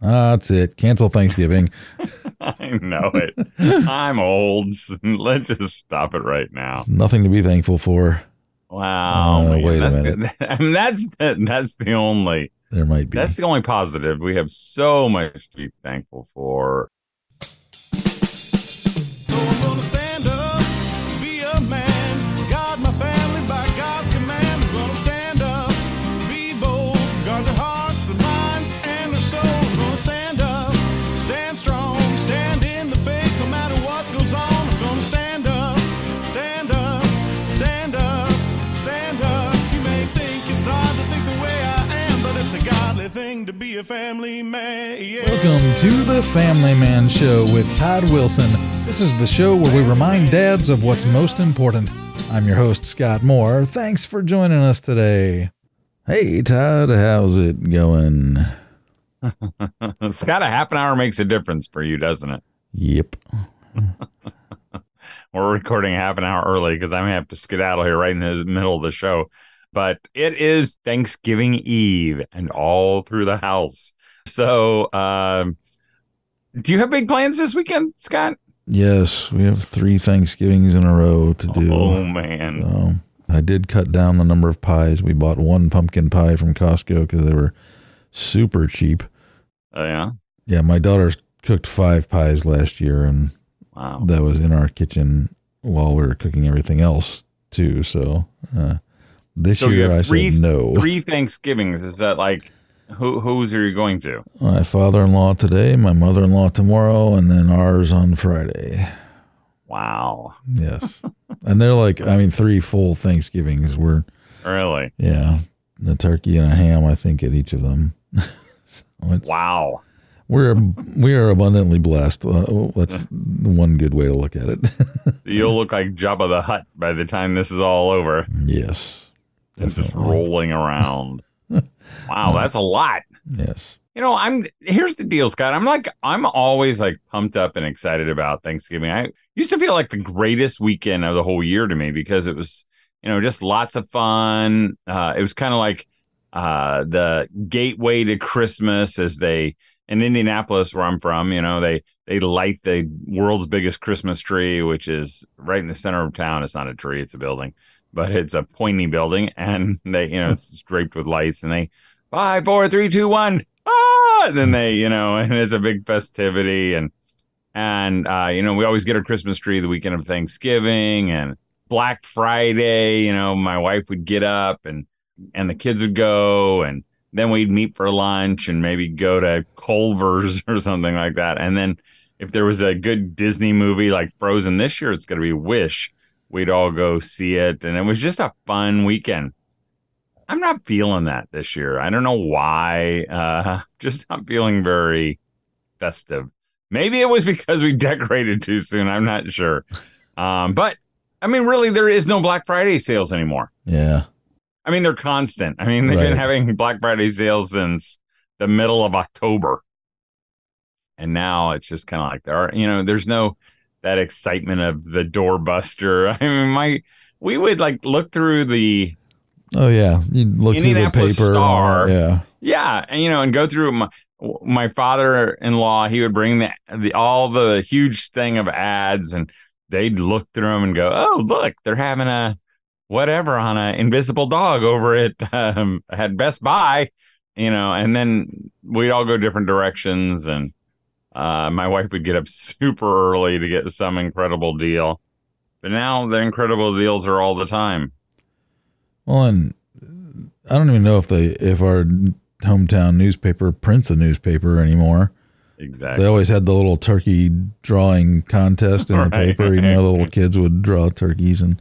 That's it. Cancel Thanksgiving. I know it. I'm old. Let's just stop it right now. Nothing to be thankful for. Wow. Uh, wait a minute. The, I mean, that's the, that's the only There might be. that's the only positive. We have so much to be thankful for. A family man. Yeah. Welcome to the Family Man Show with Todd Wilson. This is the show where we remind dads of what's most important. I'm your host, Scott Moore. Thanks for joining us today. Hey, Todd, how's it going? Scott, a half an hour makes a difference for you, doesn't it? Yep. We're recording half an hour early because I'm gonna have to skedaddle here right in the middle of the show. But it is Thanksgiving Eve and all through the house. So, um, do you have big plans this weekend, Scott? Yes, we have three Thanksgivings in a row to do. Oh man, So I did cut down the number of pies. We bought one pumpkin pie from Costco because they were super cheap. oh yeah, Yeah, my daughter cooked five pies last year, and wow. that was in our kitchen while we were cooking everything else too. So uh, this So year have I three- said no. Three Thanksgivings. Is that like who? Whose are you going to? My father-in-law today, my mother-in-law tomorrow, and then ours on Friday. Wow, Yes, and they're like, I mean, three full Thanksgivings. We're really? yeah, the turkey and a ham, I think, at each of them. so Wow. we're we are abundantly blessed. Uh, that's one good way to look at it. You'll look like Jabba the Hutt by the time this is all over. yes, and just rolling around. wow, that's a lot. Yes. You know, I'm here's the deal, Scott. I'm like I'm always like pumped up and excited about Thanksgiving. I used to feel like the greatest weekend of the whole year to me because it was, you know, just lots of fun. Uh, it was kind of like uh, the gateway to Christmas as they in Indianapolis, where I'm from. You know, they they light the world's biggest Christmas tree, which is right in the center of town. It's not a tree; it's a building, but it's a pointy building, and they, you know, it's draped with lights, and they five, four, three, two, one. Ah! And then they, you know, and it's a big festivity, and and uh, you know, we always get our Christmas tree the weekend of Thanksgiving and Black Friday. You know, my wife would get up and and the kids would go, and then we'd meet for lunch and maybe go to Culver's or something like that. And then if there was a good Disney movie like Frozen this year, it's going to be Wish. We'd all go see it, and it was just a fun weekend. I'm not feeling that this year. I don't know why. Uh, just not feeling very festive. Maybe it was because we decorated too soon. I'm not sure. Um, but I mean, really, there is no Black Friday sales anymore. Yeah. I mean, they're constant. I mean, they've been having Black Friday sales since the middle of October. And now it's just kind of like there are, you know, there's no that excitement of the doorbuster. I mean, my we would like look through the Oh yeah. You look through the paper. Star. Yeah. Yeah, and you know, and go through my my father-in-law. He would bring the, the all the huge thing of ads, and they'd look through them and go, "Oh, look, they're having a whatever on a invisible dog over at um, at Best Buy," you know. And then we'd all go different directions, and uh, my wife would get up super early to get some incredible deal. But now the incredible deals are all the time. Well, and I don't even know if they if our hometown newspaper prints a newspaper anymore. Exactly. They always had the little turkey drawing contest in the paper. You know, the little kids would draw turkeys, and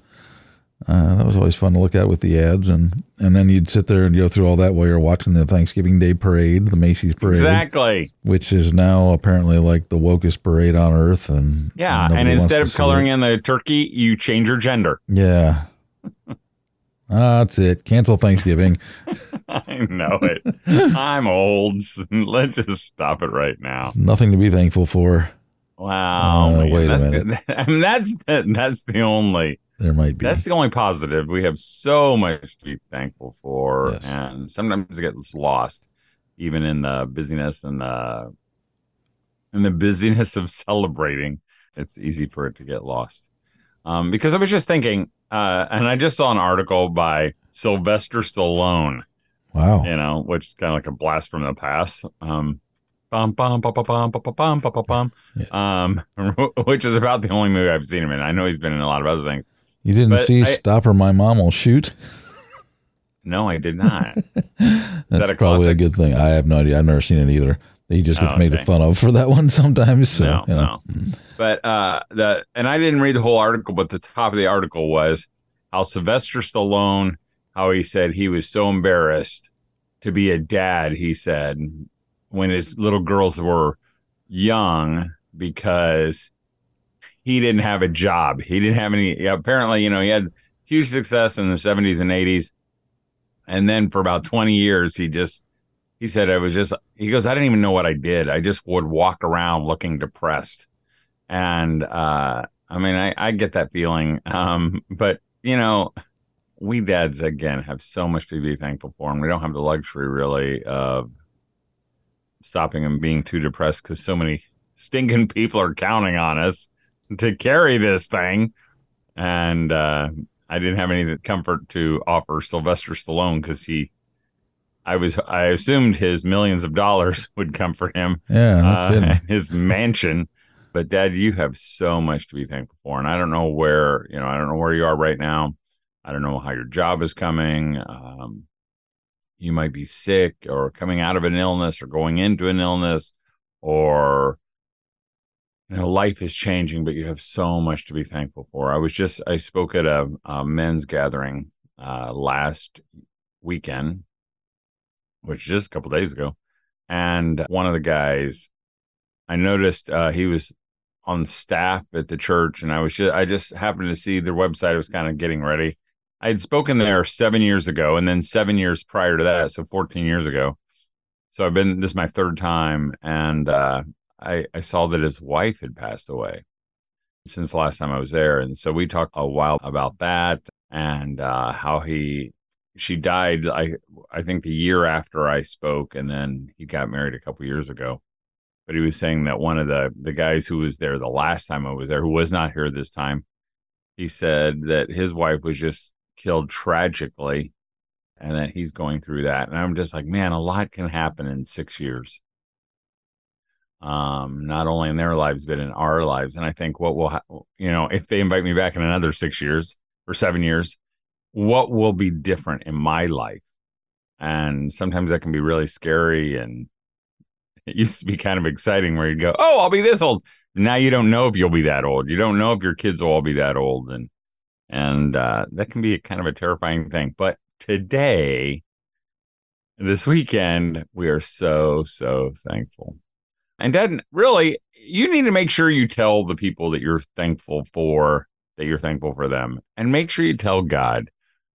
uh, that was always fun to look at with the ads. And and then you'd sit there and go through all that while you're watching the Thanksgiving Day parade, the Macy's parade, Exactly. which is now apparently like the wokest parade on earth. And Yeah, nobody and instead of coloring it. in the turkey, you change your gender. yeah. Ah, that's it. Cancel Thanksgiving. I know it. I'm old. Let's just stop it right now. Nothing to be thankful for. Wow. Uh, wait a minute. The, I mean, that's the, that's the only There might be. that's the only positive. We have so much to be thankful for, Yes. and sometimes it gets lost. even in the busyness and the in the busyness of celebrating, it's easy for it to get lost. Um, because I was just thinking, uh, and I just saw an article by Sylvester Stallone, Wow. you know, which is kind of like a blast from the past. Um, bum, bum, bum, bum, bum, bum, bum, bum, bum, um, which is about the only movie I've seen him in. I know he's been in a lot of other things. You didn't But see I- Stop or My Mom Will Shoot? No, I did not. That's a probably a good thing. I have no idea. I've never seen it either. He just gets Oh, made fun of for that one sometimes. So, no, you know. no. But uh, the and I didn't read the whole article, but the top of the article was how Sylvester Stallone, how he said he was so embarrassed to be a dad. He said when his little girls were young because he didn't have a job. He didn't have any. Apparently, you know, he had huge success in the seventies and eighties, and then for about twenty years, he just he said I was just he goes, I didn't even know what I did. I just would walk around looking depressed. And uh I mean I, I get that feeling. Um, but you know, we dads again have so much to be thankful for, and we don't have the luxury really of stopping and being too depressed because so many stinking people are counting on us to carry this thing. And uh I didn't have any comfort to offer Sylvester Stallone because he I was I assumed his millions of dollars would comfort him, Yeah. No uh, and his mansion. But Dad, you have so much to be thankful for, and I don't know where you know I don't know where you are right now. I don't know how your job is coming. Um, you might be sick or coming out of an illness or going into an illness, or you know life is changing. But you have so much to be thankful for. I was just I spoke at a, a men's gathering uh, last weekend which is just a couple days ago. And one of the guys, I noticed uh, he was on staff at the church, and I was just I just happened to see their website. Was kind of getting ready. I had spoken there seven years ago, and then seven years prior to that, so fourteen years ago. So I've been this is my third time, and uh, I I saw that his wife had passed away since the last time I was there, and so we talked a while about that and uh, how he she died i i think the year after i spoke and then he got married a couple years ago. But he was saying that one of the the guys who was there the last time i was there who was not here this time he said that his wife was just killed tragically and that he's going through that and i'm just like man a lot can happen in six years um not only in their lives but in our lives. And i think what will ha- you know if they invite me back in another six years or seven years what will be different in my life? And sometimes that can be really scary and it used to be kind of exciting where you'd go oh i'll be this old. Now you don't know if you'll be that old. You don't know if your kids will all be that old. And and uh, that can be a kind of a terrifying thing. But today this weekend we are so so thankful and dad really you need to make sure you tell the people that you're thankful for that you're thankful for them and make sure you tell god.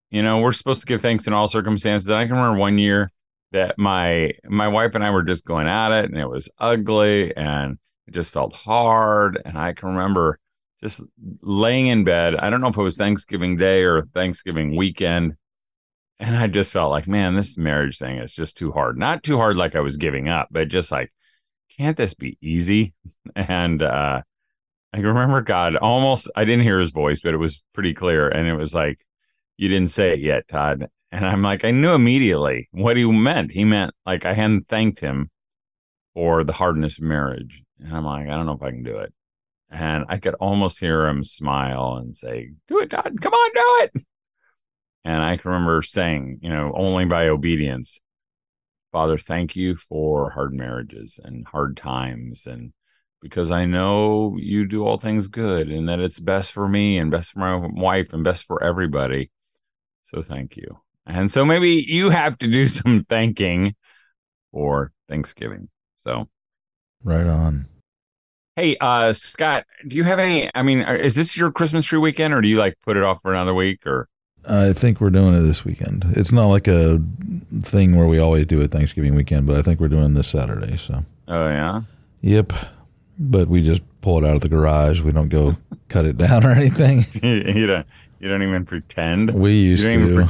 You know we're supposed to give thanks in all circumstances and i can remember one year that my my wife and i were just going at it and it was ugly and it just felt hard and i can remember just laying in bed i don't know if it was thanksgiving day or thanksgiving weekend and i just felt like man this marriage thing is just too hard. Not too hard like i was giving up but just like can't this be easy and uh I remember God almost, I didn't hear his voice, but it was pretty clear. And it was like, you didn't say it yet, Todd. And I'm like, I knew immediately what he meant. He meant like I hadn't thanked him for the hardness of marriage. And I'm like, I don't know if I can do it. And I could almost hear him smile and say, Do it, Todd. Come on, do it. And I can remember saying, you know, only by obedience, Father, thank you for hard marriages and hard times and because I know you do all things good and that it's best for me and best for my wife and best for everybody. So thank you. And so maybe you have to do some thanking for Thanksgiving. So, Right on. hey, uh, Scott, do you have any? I mean, is this your Christmas tree weekend or do you like put it off for another week or? I think we're doing it this weekend. It's not like a thing where we always do it Thanksgiving weekend, but I think we're doing this Saturday. So, Oh, yeah. yep. But we just pull it out of the garage. We don't go cut it down or anything. you don't, you don't even pretend. We used to.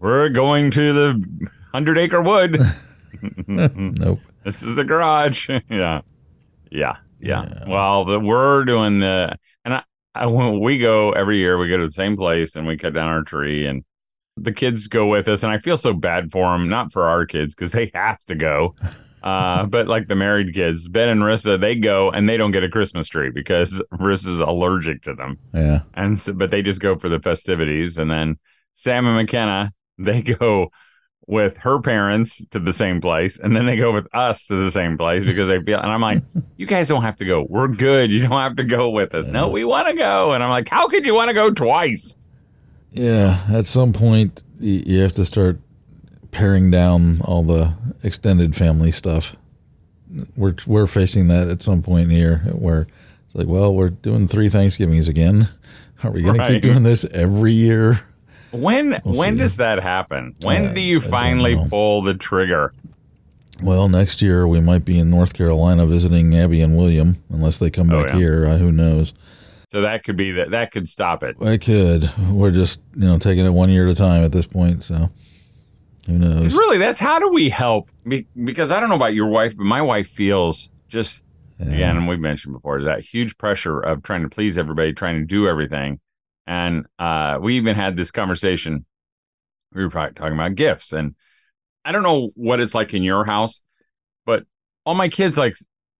We're going to the hundred acre wood. Nope. this is the garage. yeah. Yeah. Yeah. Well, the, we're doing the, I, when we go every year, we go to the same place and we cut down our tree and the kids go with us. And I feel so bad for them, not for our kids, because they have to go. Uh, but like the married kids, Ben and Rissa, they go and they don't get a Christmas tree because Rissa's allergic to them. Yeah. And so, but they just go for the festivities. And then Sam and McKenna, they go with her parents to the same place. And then they go with us to the same place because they feel, and I'm like, you guys don't have to go. We're good. You don't have to go with us. No, we want to go. And I'm like, how could you want to go twice? Yeah. At some point, you have to start paring down all the extended family stuff. We're we're facing that at some point here where it's like, well, we're doing three Thanksgivings again. Are we going to keep doing this every year? When We'll when does that happen? When Uh, do you I finally pull the trigger? Well, next year we might be in North Carolina visiting Abby and William, unless they come Oh, back yeah. here. Uh, who knows? So that could be that. That could stop it. I could. We're just you know taking it one year at a time at this point. So who knows? Really, that's how do we help? Be- Because I don't know about your wife, but my wife feels just Yeah. again, and we mentioned before, is that huge pressure of trying to please everybody, trying to do everything. And uh, we even had this conversation. We were probably talking about gifts, and I don't know what it's like in your house, but all my kids like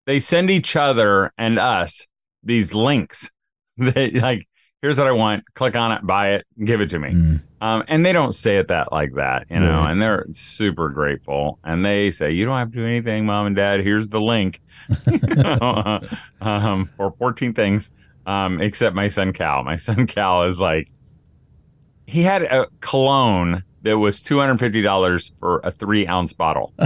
they send each other and us these links. They like, here's what I want. Click on it, buy it, give it to me. Mm. Um, and they don't say it that like that, you know, Right. and they're super grateful. And they say, You don't have to do anything, mom and dad. Here's the link um, for 14 things, um, except my son Cal. My son Cal is like, he had a cologne that was $250 for a three ounce bottle.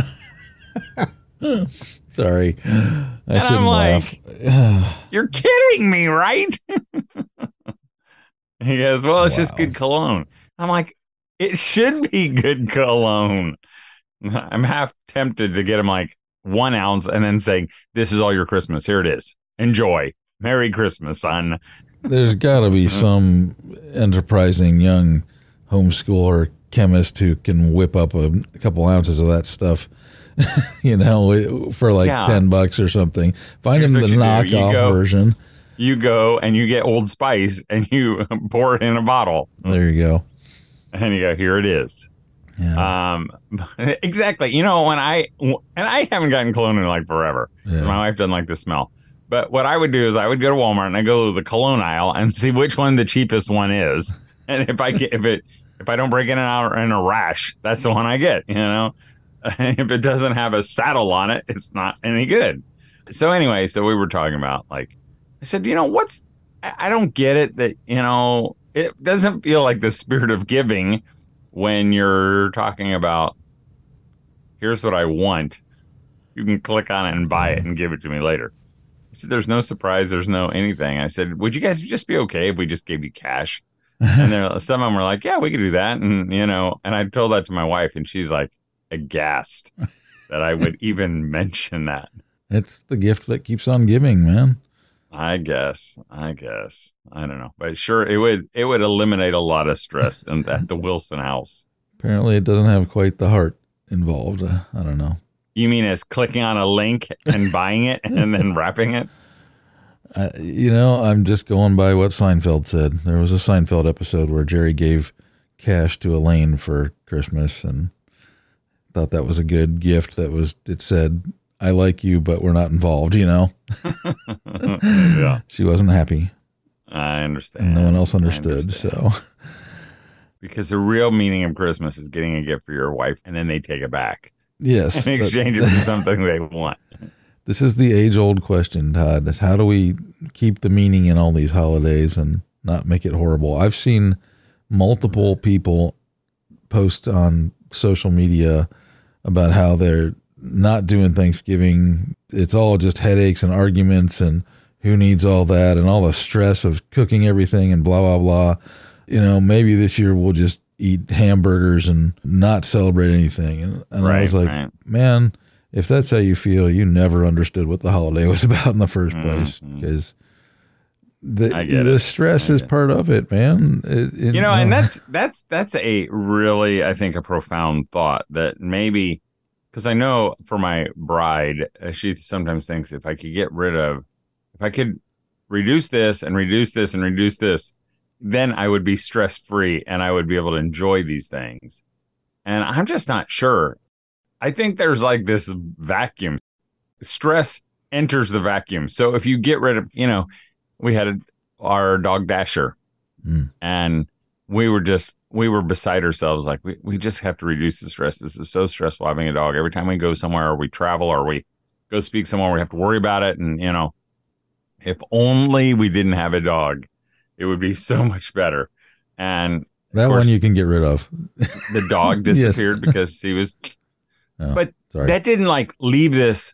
Sorry, I And I'm like- laugh. You're kidding me, right? he goes, Well, it's just good cologne. I'm like, It should be good cologne. I'm half tempted to get him like one ounce and then saying, This is all your Christmas. Here it is. Enjoy. Merry Christmas, son. There's got to be some enterprising young homeschooler chemist who can whip up a, couple ounces of that stuff. you know, for like Yeah. ten bucks or something. Find Here's him the what you do. You knockoff go- version. You go and you get Old Spice and you pour it in a bottle. There you go. And you go, Here it is. Yeah. Um, exactly. You know, when I and I haven't gotten cologne in like forever. Yeah. My wife doesn't like the smell. But what I would do is I would go to Walmart and I go to the cologne aisle and see which one the cheapest one is. And if I get if it if I don't break in and out in a rash, that's the one I get. You know, if it doesn't have a saddle on it, it's not any good. So anyway, so we were talking about like I said, you know, what's I don't get it that you know it doesn't feel like the spirit of giving when you're talking about here's what I want. You can click on it and buy it and give it to me later. Said, There's no surprise, there's no anything. I said, Would you guys just be okay if we just gave you cash? And there some of them were like, Yeah, we could do that. And you know, and I told that to my wife, and she's like aghast that I would even mention that. It's the gift that keeps on giving, man. I guess. I guess. I don't know. But sure it would it would eliminate a lot of stress in, at the Wilson house. Apparently, it doesn't have quite the heart involved. Uh, I don't know. You mean as clicking on a link and buying it and then wrapping it? Uh, you know, I'm just going by what Seinfeld said. There was a Seinfeld episode where Jerry gave cash to Elaine for Christmas and thought that was a good gift. That was, it said, I like you, but we're not involved, you know? yeah, She wasn't happy I understand. and no one else understood. So, because the real meaning of Christmas is getting a gift for your wife and then they take it back yes. but exchange it for something they want. this is the age old question, Todd. Is how do we keep the meaning in all these holidays and not make it horrible? I've seen multiple people post on social media about how they're not doing Thanksgiving. It's all just headaches and arguments and who needs all that and all the stress of cooking everything and blah blah blah. You know, maybe this year we'll just eat hamburgers and not celebrate anything. And, and I was like, right. man, if that's how you feel, you never understood what the holiday was about in the first place Mhm. because the the it. stress is part of it, man. It- it- You know, and that's that's that's a really I think a profound thought that maybe because I know for my bride, uh, she sometimes thinks if I could get rid of, if I could reduce this and reduce this and reduce this, then I would be stress free and I would be able to enjoy these things. And I'm just not sure. I think there's like this vacuum. Stress enters the vacuum. So if you get rid of, you know, we had a, our dog Dasher Mm. and we were just, we were beside ourselves. Like, we, we just have to reduce the stress. This is so stressful having a dog. Every time we go somewhere or we travel or we go speak somewhere, we have to worry about it. And, you know, if only we didn't have a dog, it would be so much better. And That course. one you can get rid of. the dog Yes. disappeared because he was Oh, But sorry. that didn't like leave this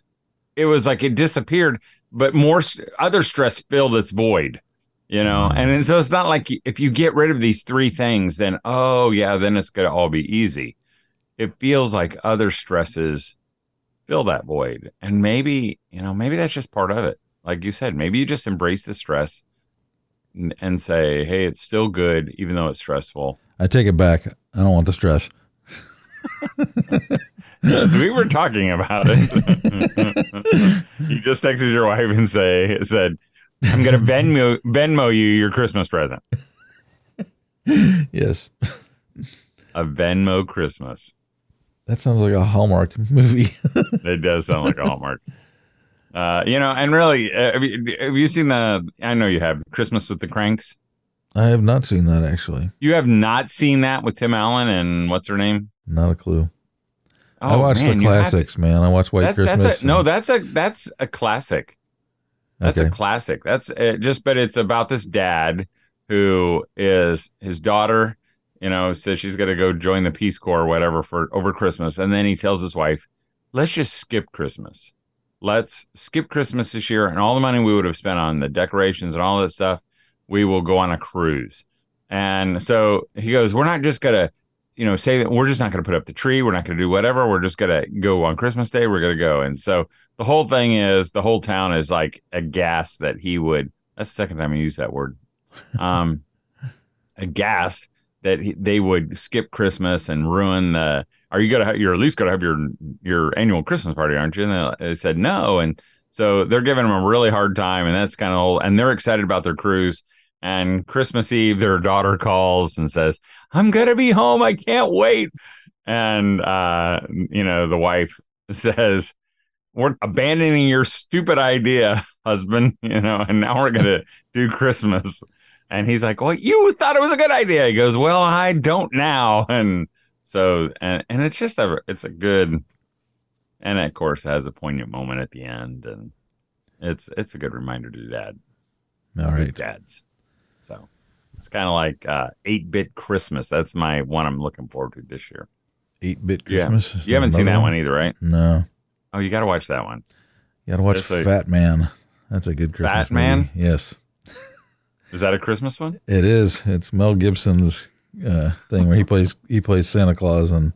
it was like it disappeared but more other stress filled its void you know Mm. and then, so it's not like if you get rid of these three things then oh yeah then it's going to all be easy it feels like other stresses fill that void and maybe you know maybe that's just part of it like you said maybe you just embrace the stress and, say hey it's still good even though it's stressful I take it back. I don't want the stress. Yes, we were talking about it. you just texted your wife and say said, "I'm going to Venmo Venmo you your Christmas present." Yes. A Venmo Christmas. That sounds like a Hallmark movie. It does sound like a Hallmark. Uh, you know, and really, uh, have, you, have you seen the? I know you have Christmas with the Cranks. I have not seen that actually. You have not seen that with Tim Allen and what's her name? Not a clue. Oh, I watch man, the you have to- classics, man. I watch White That- Christmas. That's a, no, that's a that's a classic. That's okay. a classic. That's uh, just, but it's about this dad who is his daughter, you know, says she's going to go join the Peace Corps or whatever for over Christmas. And then he tells his wife, let's just skip Christmas. Let's skip Christmas this year. And all the money we would have spent on the decorations and all that stuff, we will go on a cruise. And so he goes, we're not just going to, you know, say that we're just not going to put up the tree. We're not going to do whatever. We're just going to go on Christmas Day. We're going to go. And so the whole thing is the whole town is like aghast that he would. That's the second time I used that word. Um, aghast that he, they would skip Christmas and ruin the. Are you gonna? Have, you're at least gonna have your your annual Christmas party, aren't you? And they, said no, and so they're giving him a really hard time, and that's kind of old. And they're excited about their cruise. And Christmas Eve, their daughter calls and says, "I'm gonna be home. I can't wait." And uh, you know, the wife says, we're abandoning your stupid idea, husband, you know, and now we're to do Christmas. And he's like, well, you thought it was a good idea. He goes, well, I don't now. And so, and, and it's just a, it's a good, and of course has a poignant moment at the end. And it's, it's a good reminder to dad, All right. dads. So it's kind of like uh, 8-bit Christmas. That's my one I'm looking forward to this year. Eight bit Christmas. Is You haven't seen that another one either, right? No. Oh, you got to watch that one. You gotta watch That's a- Fat Man. That's a good Christmas Fat Man? movie. Yes. Is that a Christmas one? It is. It's Mel Gibson's uh, thing where he plays he plays Santa Claus and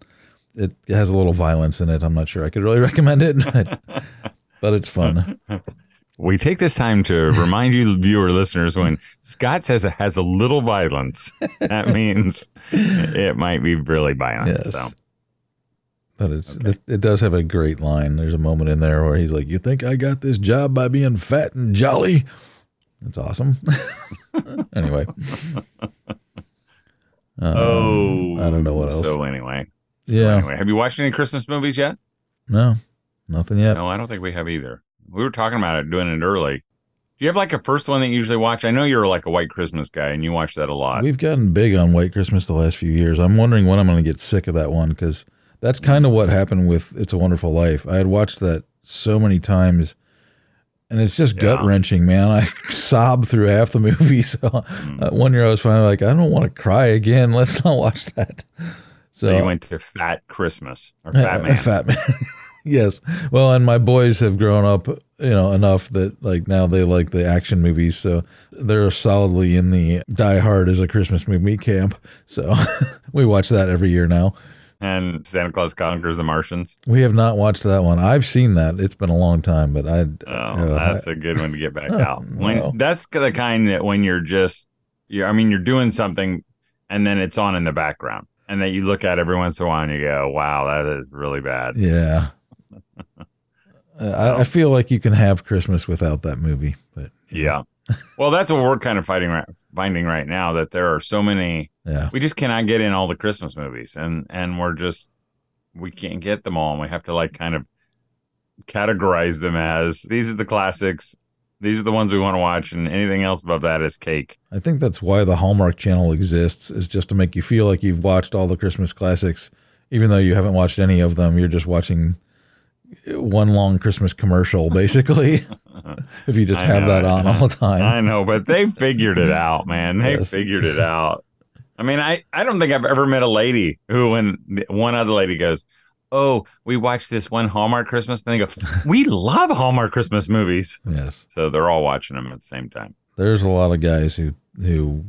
it has a little violence in it. I'm not sure I could really recommend it, but, but it's fun. We take this time to remind you, viewer listeners, when Scott says it has a little violence, that means it might be really violent. Yes. So, But it's it, it does have a great line. There's a moment in there where he's like, "You think I got this job by being fat and jolly?" That's awesome. anyway. Um, oh, I don't know what else. So anyway, yeah, anyway, have you watched any Christmas movies yet? no, nothing yet. No, I don't think we have either. We were talking about it, doing it early. Do you have like a first one that you usually watch? I know you're like a White Christmas guy, and you watch that a lot. We've gotten big on White Christmas the last few years. I'm wondering when I'm going to get sick of that one because that's kind of what happened with It's a Wonderful Life. I had watched that so many times, and it's just gut wrenching, man. I sobbed through half the movie. So Hmm. uh, one year I was finally like, I don't want to cry again. Let's not watch that. So, so you went to Fat Christmas or Fat Man. Fat Man. yes. Well, and my boys have grown up, you know, enough that like now they like the action movies, so they're solidly in the Die Hard as a Christmas movie camp. So we watch that every year now. And Santa Claus Conquers the Martians. We have not watched that one. I've seen that. It's been a long time, but I. Oh, uh, that's a good one to get back out. When Well. that's the kind that when you're just, you I mean, you're doing something, and then it's on in the background, and that you look at every once in a while and you go, "Wow, that is really bad." yeah. Uh, I, I feel like you can have Christmas without that movie, but Yeah. well, that's what we're kind of fighting right, finding right now that there are so many yeah, we just cannot get in all the Christmas movies and and we're just we can't get them all and we have to like kind of categorize them as these are the classics these are the ones we want to watch and anything else above that is cake I think that's why the Hallmark Channel exists is just to make you feel like you've watched all the Christmas classics, even though you haven't watched any of them. You're just watching one long Christmas commercial, basically. if you just I have know, that on all the time. I know but they figured it out man they Yes. figured it out I mean I I don't think I've ever met a lady who when one other lady goes oh we watched this one Hallmark Christmas and they go we love Hallmark Christmas movies yes, so they're all watching them at the same time there's a lot of guys who who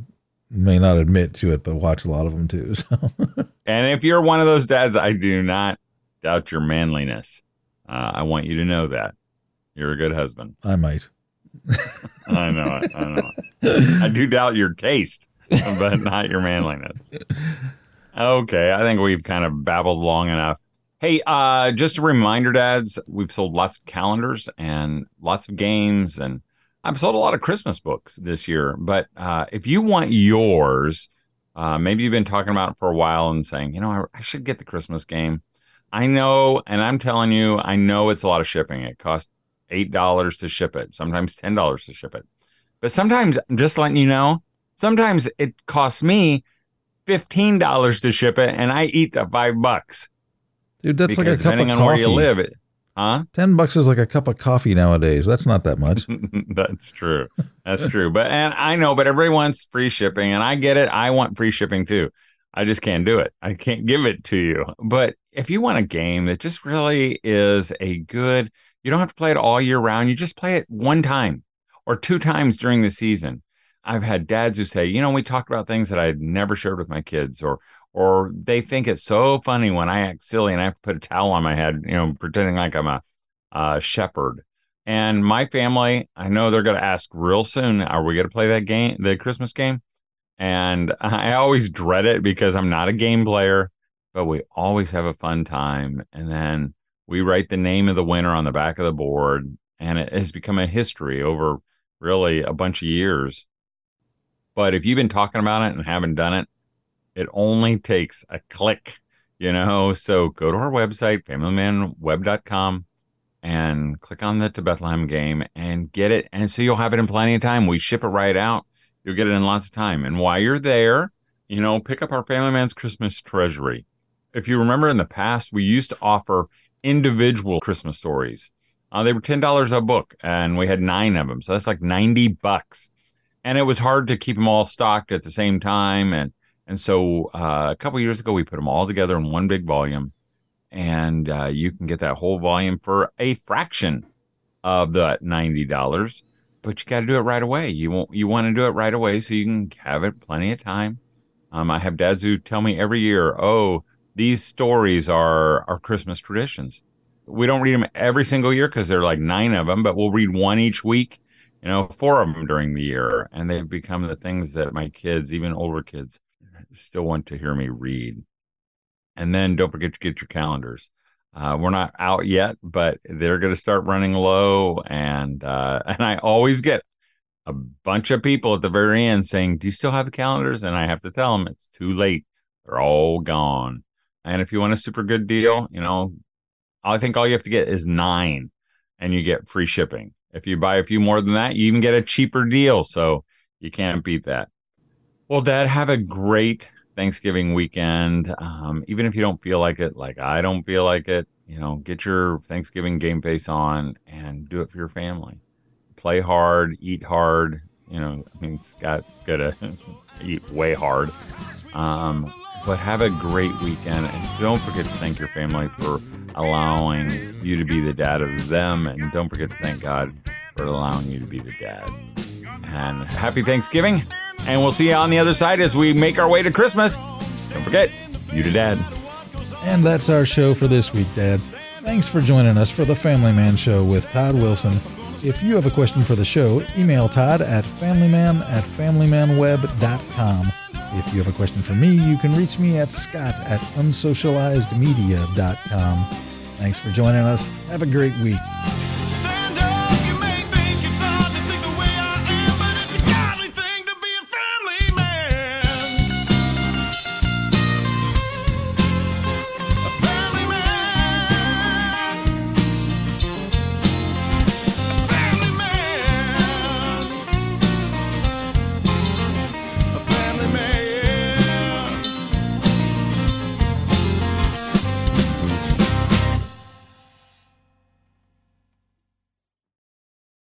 may not admit to it, but watch a lot of them too. So And if you're one of those dads, I do not doubt your manliness. Uh, I want you to know that you're a good husband. I might. I know it. I know it. I do doubt your taste, but not your manliness. Okay, I think we've kind of babbled long enough. Hey, uh, just a reminder, dads, we've sold lots of calendars and lots of games, and I've sold a lot of Christmas books this year. But uh, if you want yours, uh, maybe you've been talking about it for a while and saying, you know, I, I should get the Christmas game. I know, and I'm telling you, I know it's a lot of shipping. It costs eight dollars to ship it, sometimes ten dollars to ship it. But sometimes, I'm just letting you know, sometimes it costs me fifteen dollars to ship it, and I eat the five bucks Dude, that's because like a cup of depending on coffee. where you live, it, huh? Ten bucks is like a cup of coffee nowadays. That's not that much. That's true. That's true. But and I know, but everybody wants free shipping, and I get it. I want free shipping too. I just can't do it. I can't give it to you. But if you want a game that just really is a good, you don't have to play it all year round. You just play it one time or two times during the season. I've had dads who say, you know, we talked about things that I'd never shared with my kids, or or they think it's so funny when I act silly and I have to put a towel on my head, you know, pretending like I'm a, a shepherd. And my family, I know they're going to ask real soon, are we going to play that game, the Christmas game? And I always dread it because I'm not a game player, but we always have a fun time. And then we write the name of the winner on the back of the board, and it has become a history over really a bunch of years. But if you've been talking about it and haven't done it, it only takes a click, you know? So go to our website, familymanweb.com, and click on the to Bethlehem game and get it. And so you'll have it in plenty of time. We ship it right out. You'll get it in lots of time. And while you're there, you know, pick up our Family Man's Christmas Treasury. If you remember in the past, we used to offer individual Christmas stories. Uh, they were ten dollars a book, and we had nine of them, so that's like ninety bucks. And it was hard to keep them all stocked at the same time, and and so uh, a couple years ago, we put them all together in one big volume, and uh, you can get that whole volume for a fraction of that ninety dollars. But you got to do it right away. You won't. You want to do it right away so you can have it plenty of time. Um, I have dads who tell me every year, "Oh, these stories are our Christmas traditions." We don't read them every single year because there are like nine of them, but we'll read one each week. You know, four of them during the year, and they've become the things that my kids, even older kids, still want to hear me read. And then don't forget to get your calendars. Uh, we're not out yet, but they're going to start running low, and uh, and I always get a bunch of people at the very end saying, "Do you still have calendars?" And I have to tell them it's too late; they're all gone. And if you want a super good deal, you know, I think all you have to get is nine, and you get free shipping. If you buy a few more than that, you even get a cheaper deal. So you can't beat that. Well, Dad, have a great Thanksgiving weekend. Um, even if you don't feel like it, like I don't feel like it, you know, get your Thanksgiving game face on and do it for your family. Play hard, eat hard. You know, I mean, Scott's gonna eat way hard. Um, but have a great weekend and don't forget to thank your family for allowing you to be the dad of them and don't forget to thank god for allowing you to be the dad and happy thanksgiving and we'll see you on the other side as we make our way to christmas don't forget you to dad And that's our show for this week, Dad. Thanks for joining us for the Family Man Show with Todd Wilson. If you have a question for the show, email Todd at familyman at familymanweb.com. If you have a question for me, you can reach me at scott at unsocializedmedia.com. Thanks for joining us. Have a great week.